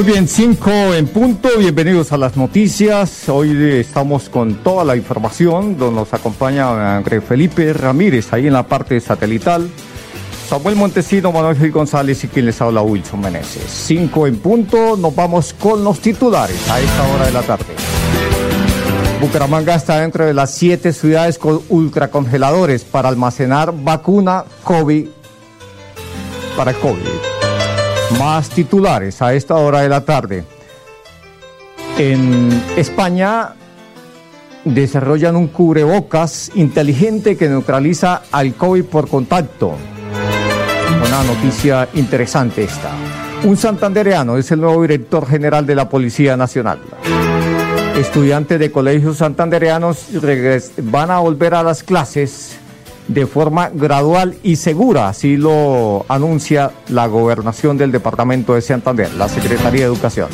Muy bien, 5 en punto, bienvenidos a las noticias. Hoy estamos con toda la información, donde nos acompaña André Felipe Ramírez ahí en la parte satelital. Samuel Montesino, Manuel Gil González y quien les habla Wilson Meneses. 5 en punto, nos vamos con los titulares a esta hora de la tarde. Bucaramanga está dentro de las siete ciudades con ultracongeladores para almacenar vacuna COVID para COVID. Más titulares a esta hora de la tarde. En España desarrollan un cubrebocas inteligente que neutraliza al COVID por contacto. Una noticia interesante esta. Un santandereano es el nuevo director general de la Policía Nacional. Estudiantes de colegios santandereanos van a volver a las clases de forma gradual y segura, así lo anuncia la gobernación del departamento de Santander, la Secretaría de Educación.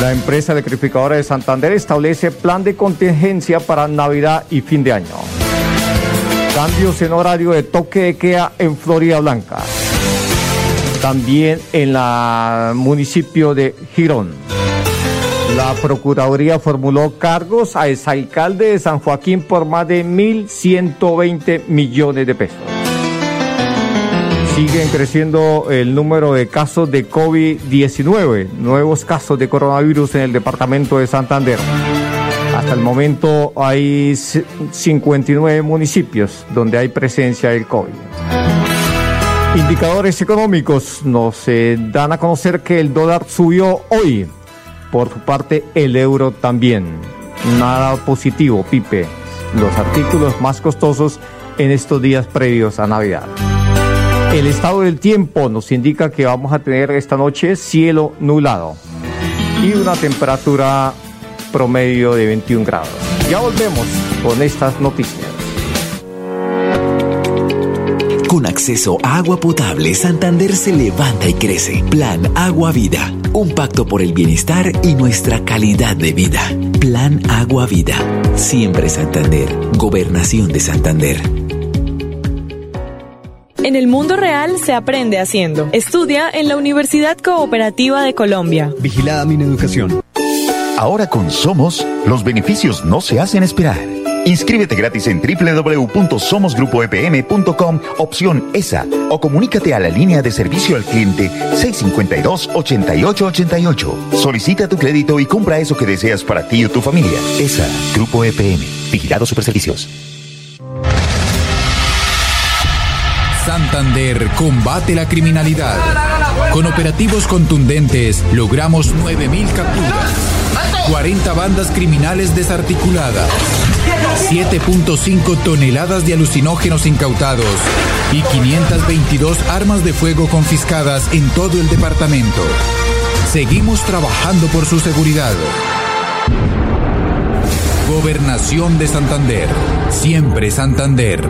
La empresa electrificadora de Santander establece plan de contingencia para Navidad y fin de año. Cambios en horario de toque de queda en Florida Blanca. También en el municipio de Girón. La Procuraduría formuló cargos a exalcalde de San Joaquín por más de 1.120 millones de pesos. Siguen creciendo el número de casos de COVID-19, nuevos casos de coronavirus en el departamento de Santander. Hasta el momento hay 59 municipios donde hay presencia del COVID. Indicadores económicos nos eh, dan a conocer que el dólar subió hoy por su parte, el euro también. Nada positivo, Pipe. Los artículos más costosos en estos días previos a Navidad. El estado del tiempo nos indica que vamos a tener esta noche cielo nublado y una temperatura promedio de 21 grados. Ya volvemos con estas noticias. Con acceso a agua potable, Santander se levanta y crece. Plan Agua Vida. Un pacto por el bienestar y nuestra calidad de vida. Plan Agua Vida. Siempre Santander. Gobernación de Santander. En el mundo real se aprende haciendo. Estudia en la Universidad Cooperativa de Colombia. Vigilada mi educación. Ahora con Somos, los beneficios no se hacen esperar. Inscríbete gratis en www.somosgrupoepm.com, opción ESA, o comunícate a la línea de servicio al cliente 652-8888. Solicita tu crédito y compra eso que deseas para ti o tu familia. ESA, Grupo EPM, Vigilado Superservicios. Santander combate la criminalidad. Con operativos contundentes logramos 9.000 capturas, 40 bandas criminales desarticuladas 7.5 toneladas de alucinógenos incautados y 522 armas de fuego confiscadas en todo el departamento. Seguimos trabajando por su seguridad. Gobernación de Santander. Siempre Santander.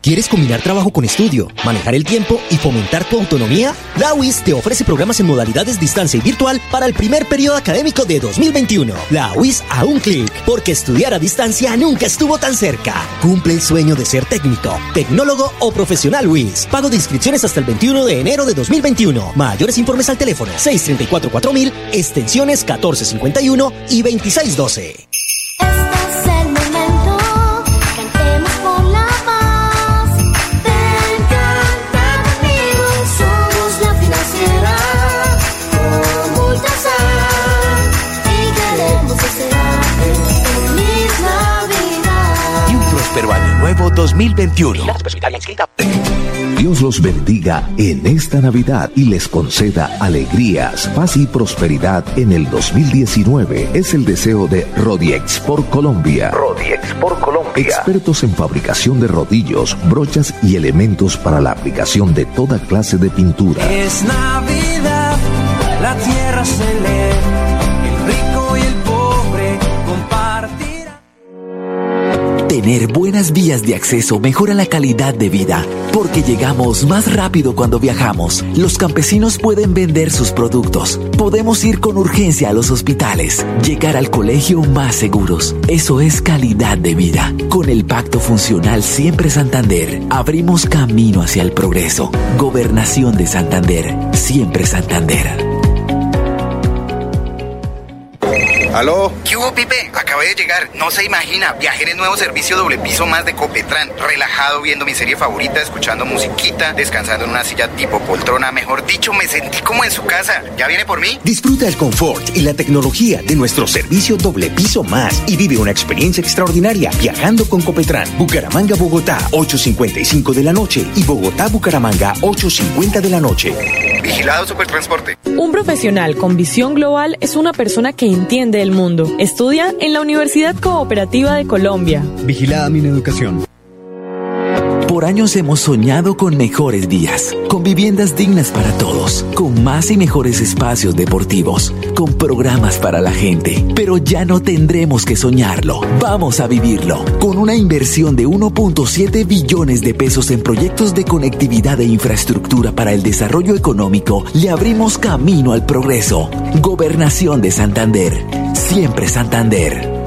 ¿Quieres combinar trabajo con estudio, manejar el tiempo y fomentar tu autonomía? La UIS te ofrece programas en modalidades distancia y virtual para el primer periodo académico de 2021. La UIS a un clic, porque estudiar a distancia nunca estuvo tan cerca. Cumple el sueño de ser técnico, tecnólogo o profesional UIS. Pago de inscripciones hasta el 21 de enero de 2021. Mayores informes al teléfono 634-4000, extensiones 1451 y 2612. 2021. Dios los bendiga en esta Navidad y les conceda alegrías, paz y prosperidad en el 2019. Es el deseo de Rodiex por Colombia. Rodiex por Colombia. Expertos en fabricación de rodillos, brochas y elementos para la aplicación de toda clase de pintura. Es Navidad la tierra se lee, Tener buenas vías de acceso mejora la calidad de vida, porque llegamos más rápido cuando viajamos. Los campesinos pueden vender sus productos. Podemos ir con urgencia a los hospitales, llegar al colegio más seguros. Eso es calidad de vida. Con el Pacto Funcional Siempre Santander, abrimos camino hacia el progreso. Gobernación de Santander, siempre Santander. ¿Aló? ¿Qué hubo, Pipe? Acabé de llegar. No se imagina. Viajé en el nuevo servicio doble piso más de Copetran. Relajado viendo mi serie favorita, escuchando musiquita, descansando en una silla tipo poltrona. Mejor dicho, me sentí como en su casa. ¿Ya viene por mí? Disfruta el confort y la tecnología de nuestro servicio doble piso más y vive una experiencia extraordinaria viajando con Copetran. Bucaramanga, Bogotá, 8.55 de la noche y Bogotá, Bucaramanga, 8.50 de la noche. Vigilado Supertransporte. Un profesional con visión global es una persona que entiende el mundo. Estudia en la Universidad Cooperativa de Colombia. Vigilada mi educación. Por años hemos soñado con mejores días, con viviendas dignas para todos, con más y mejores espacios deportivos, con programas para la gente. Pero ya no tendremos que soñarlo, vamos a vivirlo. Con una inversión de 1.7 billones de pesos en proyectos de conectividad e infraestructura para el desarrollo económico, le abrimos camino al progreso. Gobernación de Santander, siempre Santander.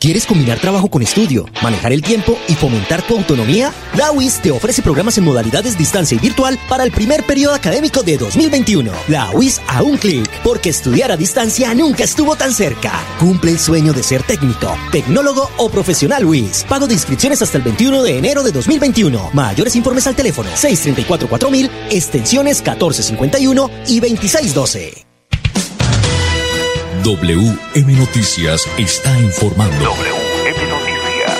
¿Quieres combinar trabajo con estudio, manejar el tiempo y fomentar tu autonomía? La UIS te ofrece programas en modalidades distancia y virtual para el primer periodo académico de 2021. La UIS a un clic, porque estudiar a distancia nunca estuvo tan cerca. Cumple el sueño de ser técnico, tecnólogo o profesional UIS. Pago de inscripciones hasta el 21 de enero de 2021. Mayores informes al teléfono 634-4000, extensiones 1451 y 2612. WM Noticias está informando. WM Noticias.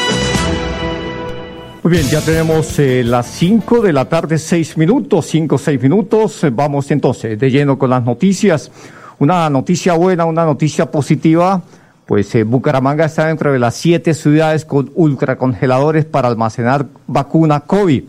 Muy bien, ya tenemos eh, las 5 de la tarde, 6 minutos, 5, 6 minutos. Vamos entonces de lleno con las noticias. Una noticia buena, una noticia positiva. Pues eh, Bucaramanga está dentro de las siete ciudades con ultracongeladores para almacenar vacuna COVID.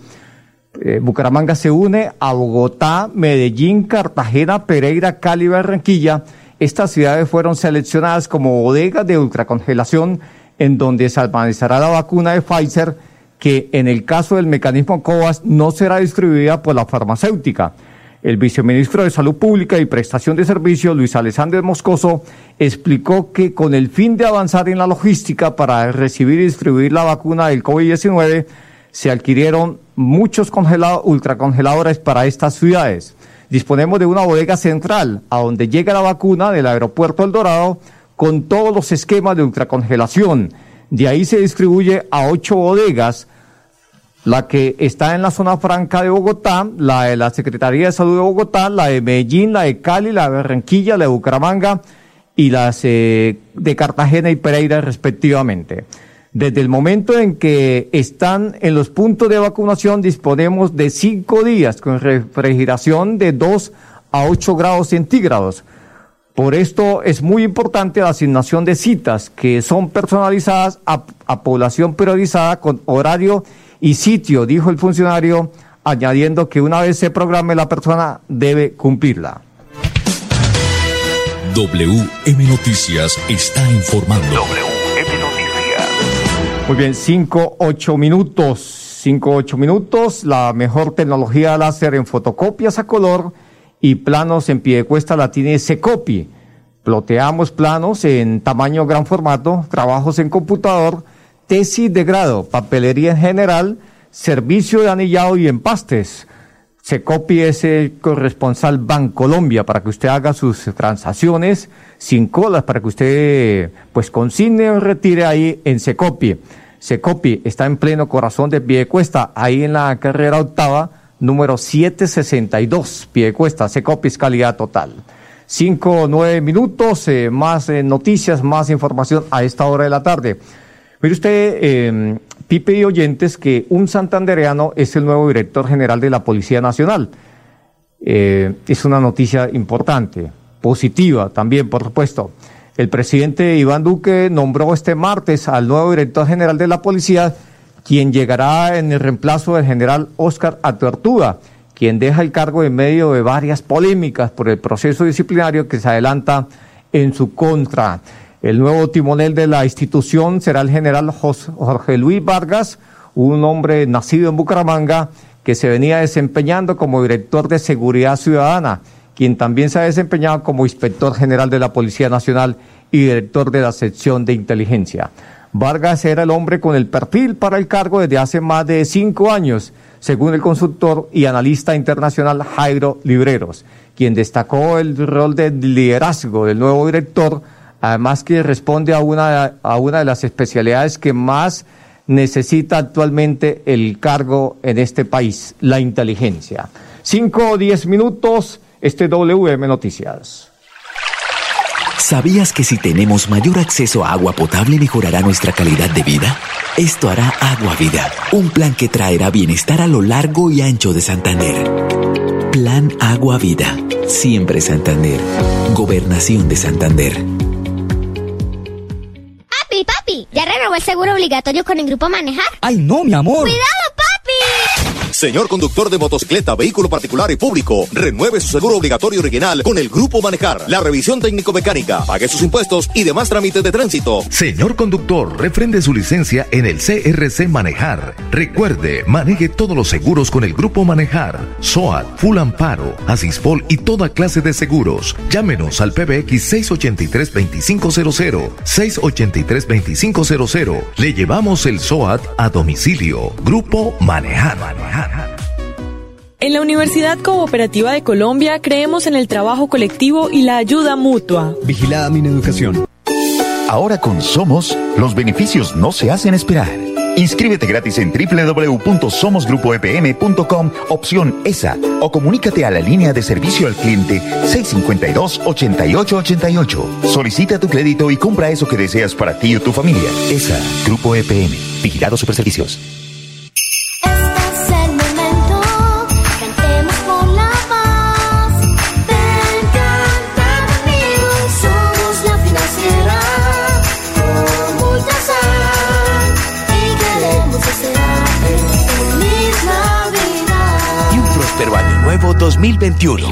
Eh, Bucaramanga se une a Bogotá, Medellín, Cartagena, Pereira, Cali, Barranquilla. Estas ciudades fueron seleccionadas como bodegas de ultracongelación en donde se almacenará la vacuna de Pfizer que en el caso del mecanismo COVAS no será distribuida por la farmacéutica. El viceministro de Salud Pública y Prestación de Servicios, Luis Alessandro Moscoso, explicó que con el fin de avanzar en la logística para recibir y distribuir la vacuna del COVID-19, se adquirieron muchos ultracongeladores para estas ciudades. Disponemos de una bodega central a donde llega la vacuna del aeropuerto El Dorado con todos los esquemas de ultracongelación. De ahí se distribuye a ocho bodegas, la que está en la zona franca de Bogotá, la de la Secretaría de Salud de Bogotá, la de Medellín, la de Cali, la de Barranquilla, la de Bucaramanga y las eh, de Cartagena y Pereira respectivamente. Desde el momento en que están en los puntos de vacunación disponemos de cinco días con refrigeración de 2 a 8 grados centígrados. Por esto es muy importante la asignación de citas que son personalizadas a, población priorizada con horario y sitio, dijo el funcionario, añadiendo que una vez se programe la persona debe cumplirla. WM Noticias está informando. Muy bien, 5, 8 minutos. 5, 8 minutos. La mejor tecnología láser en fotocopias a color y planos en pie de cuesta la tiene Secopi. Ploteamos planos en tamaño gran formato, trabajos en computador, tesis de grado, papelería en general, servicio de anillado y empastes. Secopi es el corresponsal Bancolombia para que usted haga sus transacciones sin colas, para que usted pues consigne o retire ahí en Secopi. Secopi está en pleno corazón de Piedecuesta, ahí en la carrera octava, número 762, Piedecuesta, Secopi es calidad total. Cinco nueve minutos, eh, más eh, noticias, más información a esta hora de la tarde. Mire usted, eh, Pipe y oyentes, que un santandereano es el nuevo director general de la Policía Nacional. Eh, es una noticia importante, positiva también, por supuesto. El presidente Iván Duque nombró este martes al nuevo director general de la Policía, quien llegará en el reemplazo del general Oscar Atuertuga, quien deja el cargo en medio de varias polémicas por el proceso disciplinario que se adelanta en su contra. El nuevo timonel de la institución será el general Jorge Luis Vargas, un hombre nacido en Bucaramanga que se venía desempeñando como director de Seguridad Ciudadana, quien también se ha desempeñado como inspector general de la Policía Nacional y director de la sección de inteligencia. Vargas era el hombre con el perfil para el cargo desde hace más de cinco años, según el consultor y analista internacional Jairo Libreros, quien destacó el rol de liderazgo del nuevo director además que responde a una, a una de las especialidades que más necesita actualmente el cargo en este país, la inteligencia. Cinco o diez minutos, este WM Noticias. ¿Sabías que si tenemos mayor acceso a agua potable mejorará nuestra calidad de vida? Esto hará Agua Vida, un plan que traerá bienestar a lo largo y ancho de Santander. Plan Agua Vida, siempre Santander. Gobernación de Santander. El seguro obligatorio con el grupo Manejar? ¡Ay, no, mi amor! ¡Cuidado! Señor conductor de motocicleta, vehículo particular y público, renueve su seguro obligatorio original con el Grupo Manejar. La revisión técnico-mecánica, pague sus impuestos y demás trámites de tránsito. Señor conductor, refrende su licencia en el CRC Manejar. Recuerde, maneje todos los seguros con el Grupo Manejar. SOAT, Full Amparo, Asispol y toda clase de seguros. Llámenos al PBX 683-2500. 683-2500. Le llevamos el SOAT a domicilio. Grupo Manejar. Manejar. En la Universidad Cooperativa de Colombia creemos en el trabajo colectivo y la ayuda mutua. Vigilada mi educación. Ahora con Somos, los beneficios no se hacen esperar. Inscríbete gratis en www.somosgrupoepm.com, opción ESA, o comunícate a la línea de servicio al cliente 652-8888. Solicita tu crédito y compra eso que deseas para ti o tu familia. ESA, Grupo EPM, Vigilado Superservicios. 2021.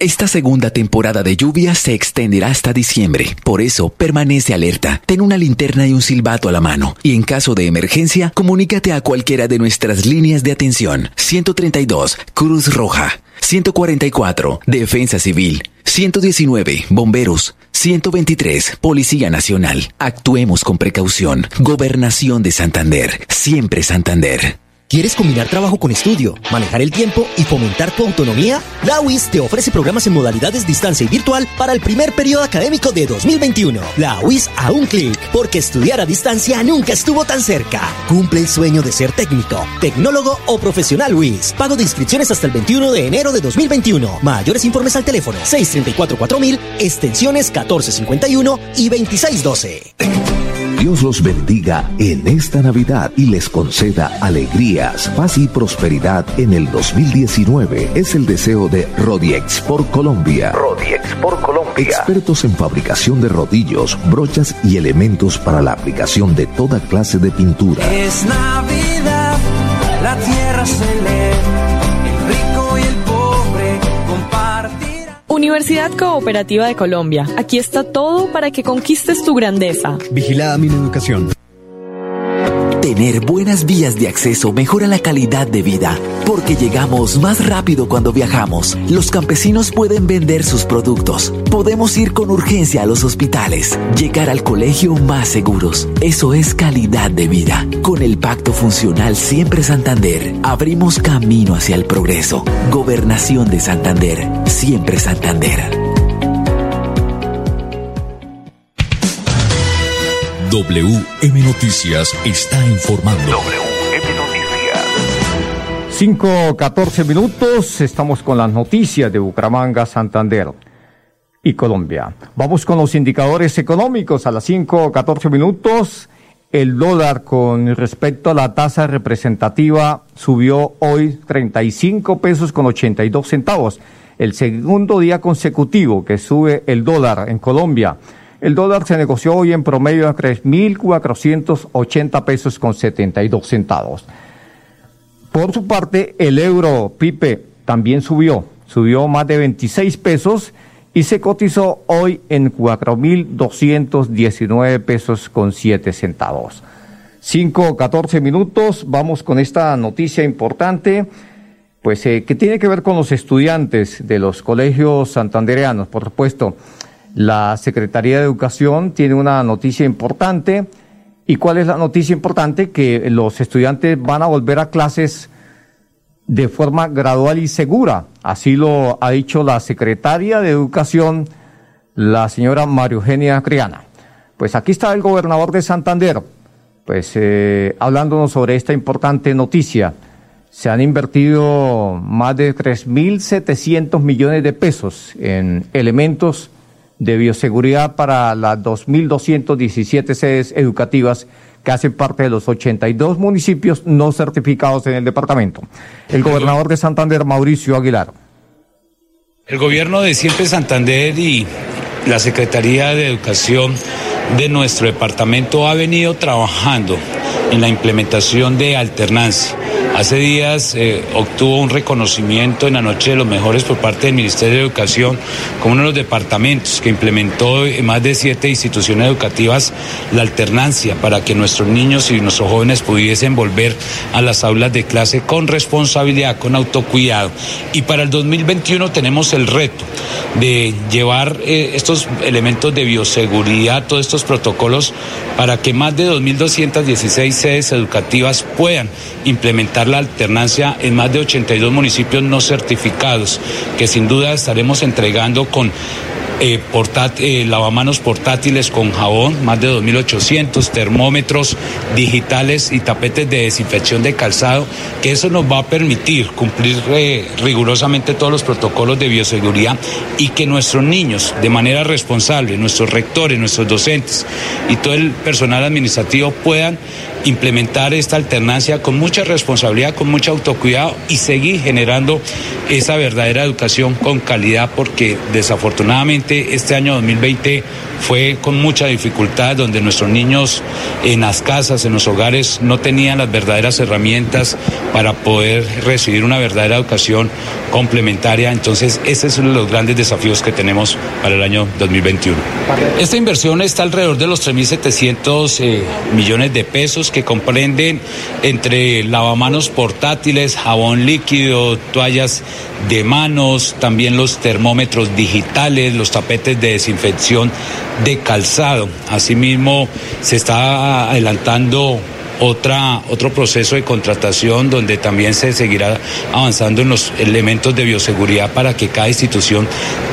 Esta segunda temporada de lluvia se extenderá hasta diciembre. Por eso, permanece alerta. Ten una linterna y un silbato a la mano. Y en caso de emergencia, comunícate a cualquiera de nuestras líneas de atención. 132, Cruz Roja. 144, Defensa Civil. 119, Bomberos. 123, Policía Nacional. Actuemos con precaución. Gobernación de Santander. Siempre Santander. ¿Quieres combinar trabajo con estudio, manejar el tiempo y fomentar tu autonomía? La UIS te ofrece programas en modalidades distancia y virtual para el primer periodo académico de 2021. La UIS a un clic, porque estudiar a distancia nunca estuvo tan cerca. Cumple el sueño de ser técnico, tecnólogo o profesional UIS. Pago de inscripciones hasta el 21 de enero de 2021. Mayores informes al teléfono 634-4000, extensiones 1451 y 2612. Dios los bendiga en esta Navidad y les conceda alegrías, paz y prosperidad en el 2019. Es el deseo de Rodiex por Colombia. Rodiex por Colombia. Expertos en fabricación de rodillos, brochas y elementos para la aplicación de toda clase de pintura. Es Navidad, la tierra se Universidad Cooperativa de Colombia. Aquí está todo para que conquistes tu grandeza. Vigilada mi educación. Tener buenas vías de acceso mejora la calidad de vida, porque llegamos más rápido cuando viajamos. Los campesinos pueden vender sus productos. Podemos ir con urgencia a los hospitales, llegar al colegio más seguros. Eso es calidad de vida. Con el Pacto Funcional Siempre Santander, abrimos camino hacia el progreso. Gobernación de Santander, siempre Santander. WM Noticias está informando. WM Noticias. 5, 14 minutos, estamos con las noticias de Bucaramanga, Santander y Colombia. Vamos con los indicadores económicos a las 5, 14 minutos. El dólar con respecto a la tasa representativa subió hoy 35 pesos con 82 centavos. El segundo día consecutivo que sube el dólar en Colombia. El dólar se negoció hoy en promedio a 3.480 pesos con 72 centavos. Por su parte, el euro Pipe también subió, subió más de 26 pesos y se cotizó hoy en 4.219 pesos con 7 centavos. 5, 14 minutos, vamos con esta noticia importante, pues eh, que tiene que ver con los estudiantes de los colegios santandereanos, por supuesto. La Secretaría de Educación tiene una noticia importante. ¿Y cuál es la noticia importante? Que los estudiantes van a volver a clases de forma gradual y segura. Así lo ha dicho la secretaria de Educación, la señora María Eugenia Criana. Pues aquí está el gobernador de Santander, pues eh, hablándonos sobre esta importante noticia. Se han invertido más de 3.700 millones de pesos en elementos de bioseguridad para las 2.217 sedes educativas que hacen parte de los 82 municipios no certificados en el departamento. El gobernador de Santander, Mauricio Aguilar. El gobierno de Siempre Santander y la Secretaría de Educación de nuestro departamento ha venido trabajando en la implementación de alternancia. Hace días eh, obtuvo un reconocimiento en la Noche de los Mejores por parte del Ministerio de Educación como uno de los departamentos que implementó en más de siete instituciones educativas la alternancia para que nuestros niños y nuestros jóvenes pudiesen volver a las aulas de clase con responsabilidad, con autocuidado. Y para el 2021 tenemos el reto de llevar eh, estos elementos de bioseguridad, todos estos protocolos, para que más de 2.216 sedes educativas puedan implementar la alternancia en más de 82 municipios no certificados, que sin duda estaremos entregando con eh, eh, lavamanos portátiles con jabón, más de 2.800, termómetros digitales y tapetes de desinfección de calzado, que eso nos va a permitir cumplir eh, rigurosamente todos los protocolos de bioseguridad y que nuestros niños, de manera responsable, nuestros rectores, nuestros docentes y todo el personal administrativo puedan implementar esta alternancia con mucha responsabilidad, con mucho autocuidado y seguir generando esa verdadera educación con calidad porque desafortunadamente este año 2020 fue con mucha dificultad donde nuestros niños en las casas, en los hogares no tenían las verdaderas herramientas para poder recibir una verdadera educación complementaria. Entonces, ese es uno de los grandes desafíos que tenemos para el año 2021. Esta inversión está alrededor de los 3.700 eh, millones de pesos que comprenden entre lavamanos portátiles, jabón líquido, toallas de manos, también los termómetros digitales, los tapetes de desinfección de calzado. Asimismo, se está adelantando otra, otro proceso de contratación donde también se seguirá avanzando en los elementos de bioseguridad para que cada institución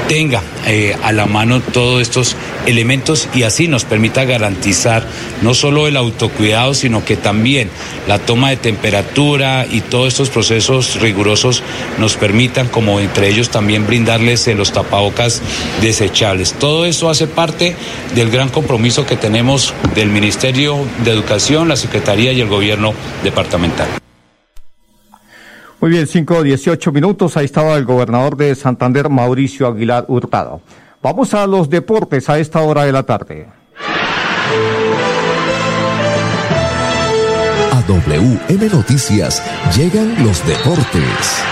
tenga eh, a la mano todos estos elementos y así nos permita garantizar no solo el autocuidado, sino que también la toma de temperatura y todos estos procesos rigurosos nos permitan, como entre ellos también brindarles eh, los tapabocas desechables. Todo eso hace parte del gran compromiso que tenemos del Ministerio de Educación, la Secretaría y el Gobierno departamental. Muy bien, 5 18 minutos. Ahí estaba el gobernador de Santander, Mauricio Aguilar Hurtado. Vamos a los deportes a esta hora de la tarde. A WM Noticias llegan los deportes.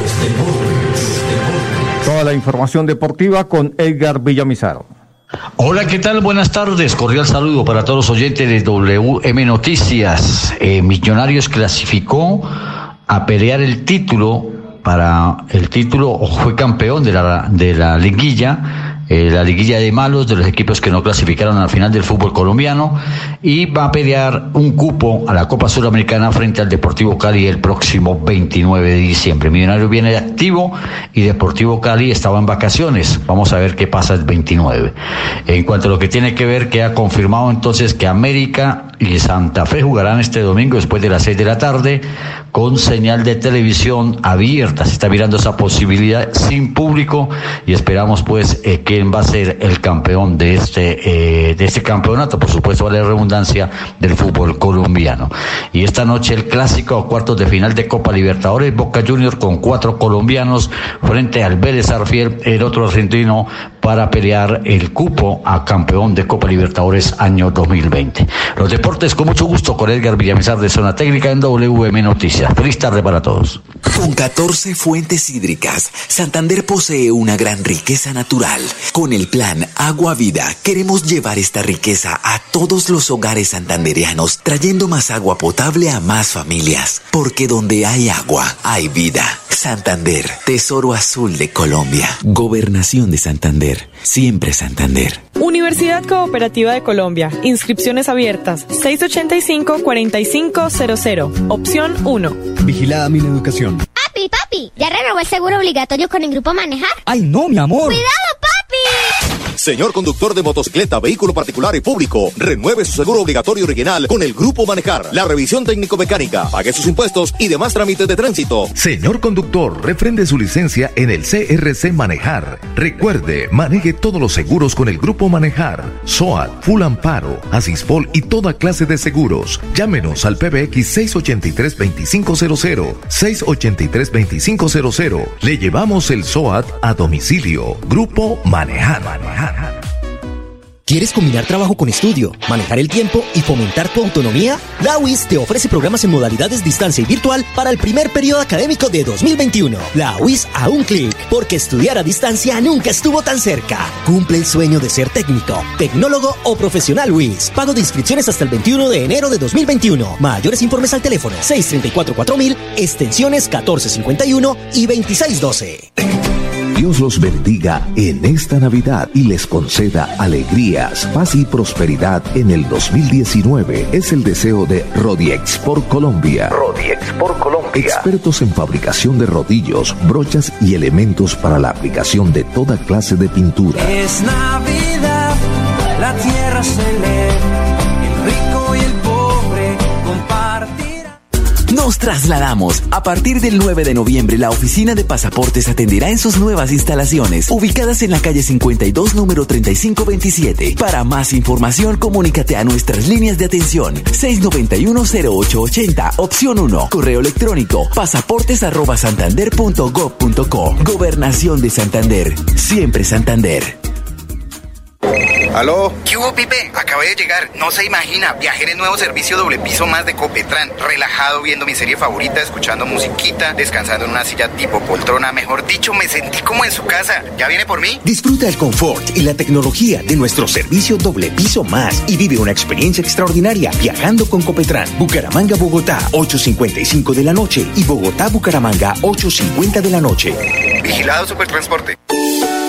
Los deportes. Toda la información deportiva con Edgar Villamizar. Hola, ¿qué tal? Buenas tardes. Cordial saludo para todos los oyentes de WM Noticias. Eh, Millonarios clasificó a pelear el título para el título, fue campeón de la, de la liguilla eh, la liguilla de malos de los equipos que no clasificaron al final del fútbol colombiano y va a pelear un cupo a la Copa Suramericana frente al Deportivo Cali el próximo 29 de diciembre. Millonario viene activo y Deportivo Cali estaba en vacaciones. Vamos a ver qué pasa el 29. En cuanto a lo que tiene que ver, que ha confirmado entonces que América y Santa Fe jugarán este domingo después de las 6 de la tarde con señal de televisión abierta. Se está mirando esa posibilidad sin público y esperamos pues eh, quién va a ser el campeón de este, eh, de este campeonato, por supuesto, vale redundancia del fútbol colombiano. Y esta noche el clásico cuartos de final de Copa Libertadores, Boca Junior con cuatro colombianos frente al Vélez Arfiel, el otro argentino para pelear el cupo a campeón de Copa Libertadores año 2020. Los deportes con mucho gusto con Edgar Villamizar de Zona Técnica en WM Noticias. Feliz tarde para todos. Con 14 fuentes hídricas, Santander posee una gran riqueza natural. Con el plan Agua Vida, queremos llevar esta riqueza a todos los hogares santandereanos, trayendo más agua potable a más familias. Porque donde hay agua, hay vida. Santander, Tesoro Azul de Colombia. Gobernación de Santander. Siempre Santander. Universidad Cooperativa de Colombia. Inscripciones abiertas. 685-4500. Opción 1. Vigilada mi educación. Papi, papi, ¿ya renovó el seguro obligatorio con el grupo Manejar? Ay, no, mi amor. ¡Cuidado, papi! Señor conductor de motocicleta, vehículo particular y público, renueve su seguro obligatorio original con el Grupo Manejar. La revisión técnico-mecánica, pague sus impuestos y demás trámites de tránsito. Señor conductor, refrende su licencia en el CRC Manejar. Recuerde, maneje todos los seguros con el Grupo Manejar. SOAT, Full Amparo, Asispol y toda clase de seguros. Llámenos al PBX 683-2500. 683-2500. Le llevamos el SOAT a domicilio. Grupo Manejar. ¿Quieres combinar trabajo con estudio, manejar el tiempo y fomentar tu autonomía? La UIS te ofrece programas en modalidades distancia y virtual para el primer periodo académico de 2021. La UIS a un clic, porque estudiar a distancia nunca estuvo tan cerca. Cumple el sueño de ser técnico, tecnólogo o profesional UIS. Pago de inscripciones hasta el 21 de enero de 2021. Mayores informes al teléfono 634-4000, extensiones 1451 y 2612. Dios los bendiga en esta Navidad y les conceda alegrías, paz y prosperidad en el 2019. Es el deseo de Rodiex por Colombia. Rodiex por Colombia. Expertos en fabricación de rodillos, brochas y elementos para la aplicación de toda clase de pintura. Es Navidad, la tierra se Nos trasladamos. A partir del 9 de noviembre, la oficina de pasaportes atenderá en sus nuevas instalaciones, ubicadas en la calle 52, número 3527. Para más información, comunícate a nuestras líneas de atención 691-0880, opción 1, correo electrónico pasaportes arroba santander.gov.co. Gobernación de Santander. Siempre Santander. ¿Aló? ¿Qué hubo, Pipe? Acabé de llegar. No se imagina. Viajé en el nuevo servicio doble piso más de Copetran. Relajado viendo mi serie favorita, escuchando musiquita, descansando en una silla tipo poltrona. Mejor dicho, me sentí como en su casa. ¿Ya viene por mí? Disfruta el confort y la tecnología de nuestro servicio doble piso más y vive una experiencia extraordinaria viajando con Copetran. Bucaramanga, Bogotá, 8.55 de la noche y Bogotá, Bucaramanga, 8.50 de la noche. Vigilado Supertransporte.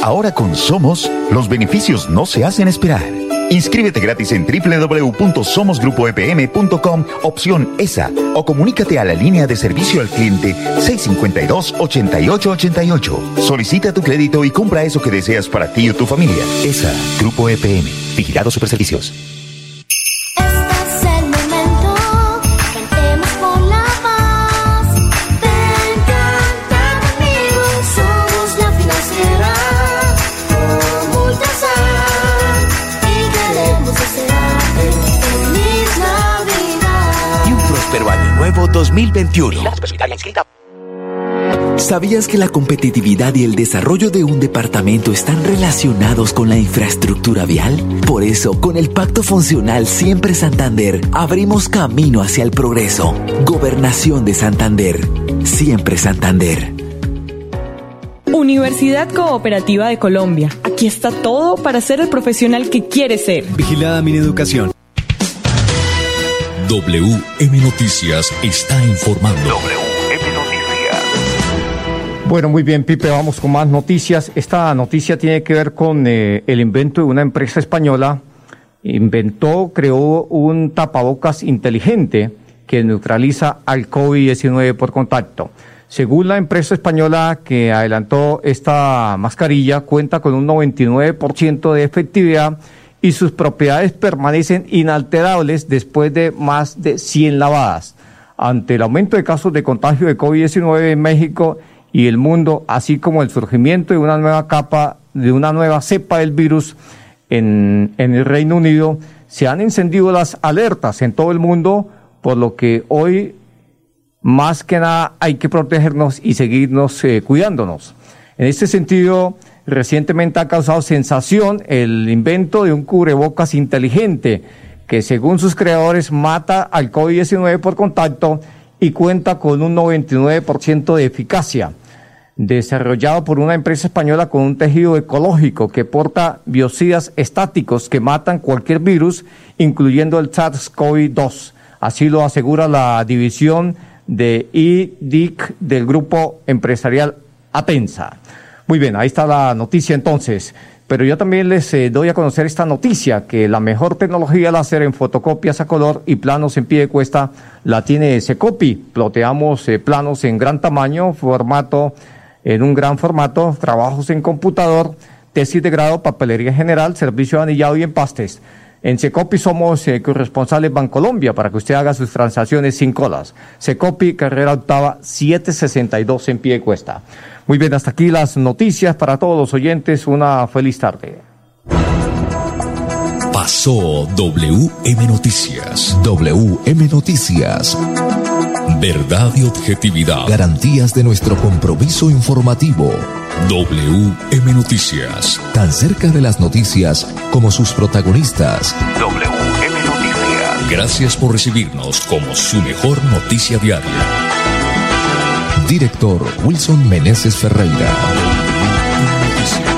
Ahora con Somos, los beneficios no se hacen esperar. Inscríbete gratis en www.somosgrupoepm.com, opción ESA, o comunícate a la línea de servicio al cliente 652-8888. Solicita tu crédito y compra eso que deseas para ti o tu familia. ESA, Grupo EPM, Vigilado Superservicios. Año nuevo 2021. ¿Sabías que la competitividad y el desarrollo de un departamento están relacionados con la infraestructura vial? Por eso, con el Pacto Funcional Siempre Santander, abrimos camino hacia el progreso. Gobernación de Santander. Siempre Santander. Universidad Cooperativa de Colombia. Aquí está todo para ser el profesional que quieres ser. Vigilada mi educación. WM Noticias está informando. Bueno, muy bien, Pipe, vamos con más noticias. Esta noticia tiene que ver con eh, el invento de una empresa española. Inventó, creó un tapabocas inteligente que neutraliza al COVID-19 por contacto. Según la empresa española que adelantó esta mascarilla, cuenta con un 99% de efectividad y sus propiedades permanecen inalterables después de más de 100 lavadas. Ante el aumento de casos de contagio de COVID-19 en México y el mundo, así como el surgimiento de una nueva capa, de una nueva cepa del virus en, el Reino Unido, se han encendido las alertas en todo el mundo, por lo que hoy más que nada hay que protegernos y seguirnos eh, cuidándonos. En este sentido, Recientemente ha causado sensación el invento de un cubrebocas inteligente que según sus creadores mata al COVID-19 por contacto y cuenta con un 99% de eficacia. Desarrollado por una empresa española con un tejido ecológico que porta biocidas estáticos que matan cualquier virus, incluyendo el SARS-CoV-2. Así lo asegura la división de IDIC del grupo empresarial Atensa. Muy bien, ahí está la noticia entonces. Pero yo también les eh, doy a conocer esta noticia, que la mejor tecnología láser en fotocopias a color y planos en pie de cuesta la tiene Secopi. Ploteamos eh, planos en gran tamaño, formato, en un gran formato, trabajos en computador, tesis de grado, papelería general, servicio de anillado y empastes. En Secopi somos eh, corresponsales Bancolombia para que usted haga sus transacciones sin colas. Secopi, carrera octava, 762 en pie de cuesta. Muy bien, hasta aquí las noticias para todos los oyentes. Una feliz tarde. Pasó WM Noticias. WM Noticias. Verdad y objetividad. Garantías de nuestro compromiso informativo. WM Noticias. Tan cerca de las noticias como sus protagonistas. WM Noticias. Gracias por recibirnos como su mejor noticia diaria. Director Wilson Meneses Ferreira. Noticias.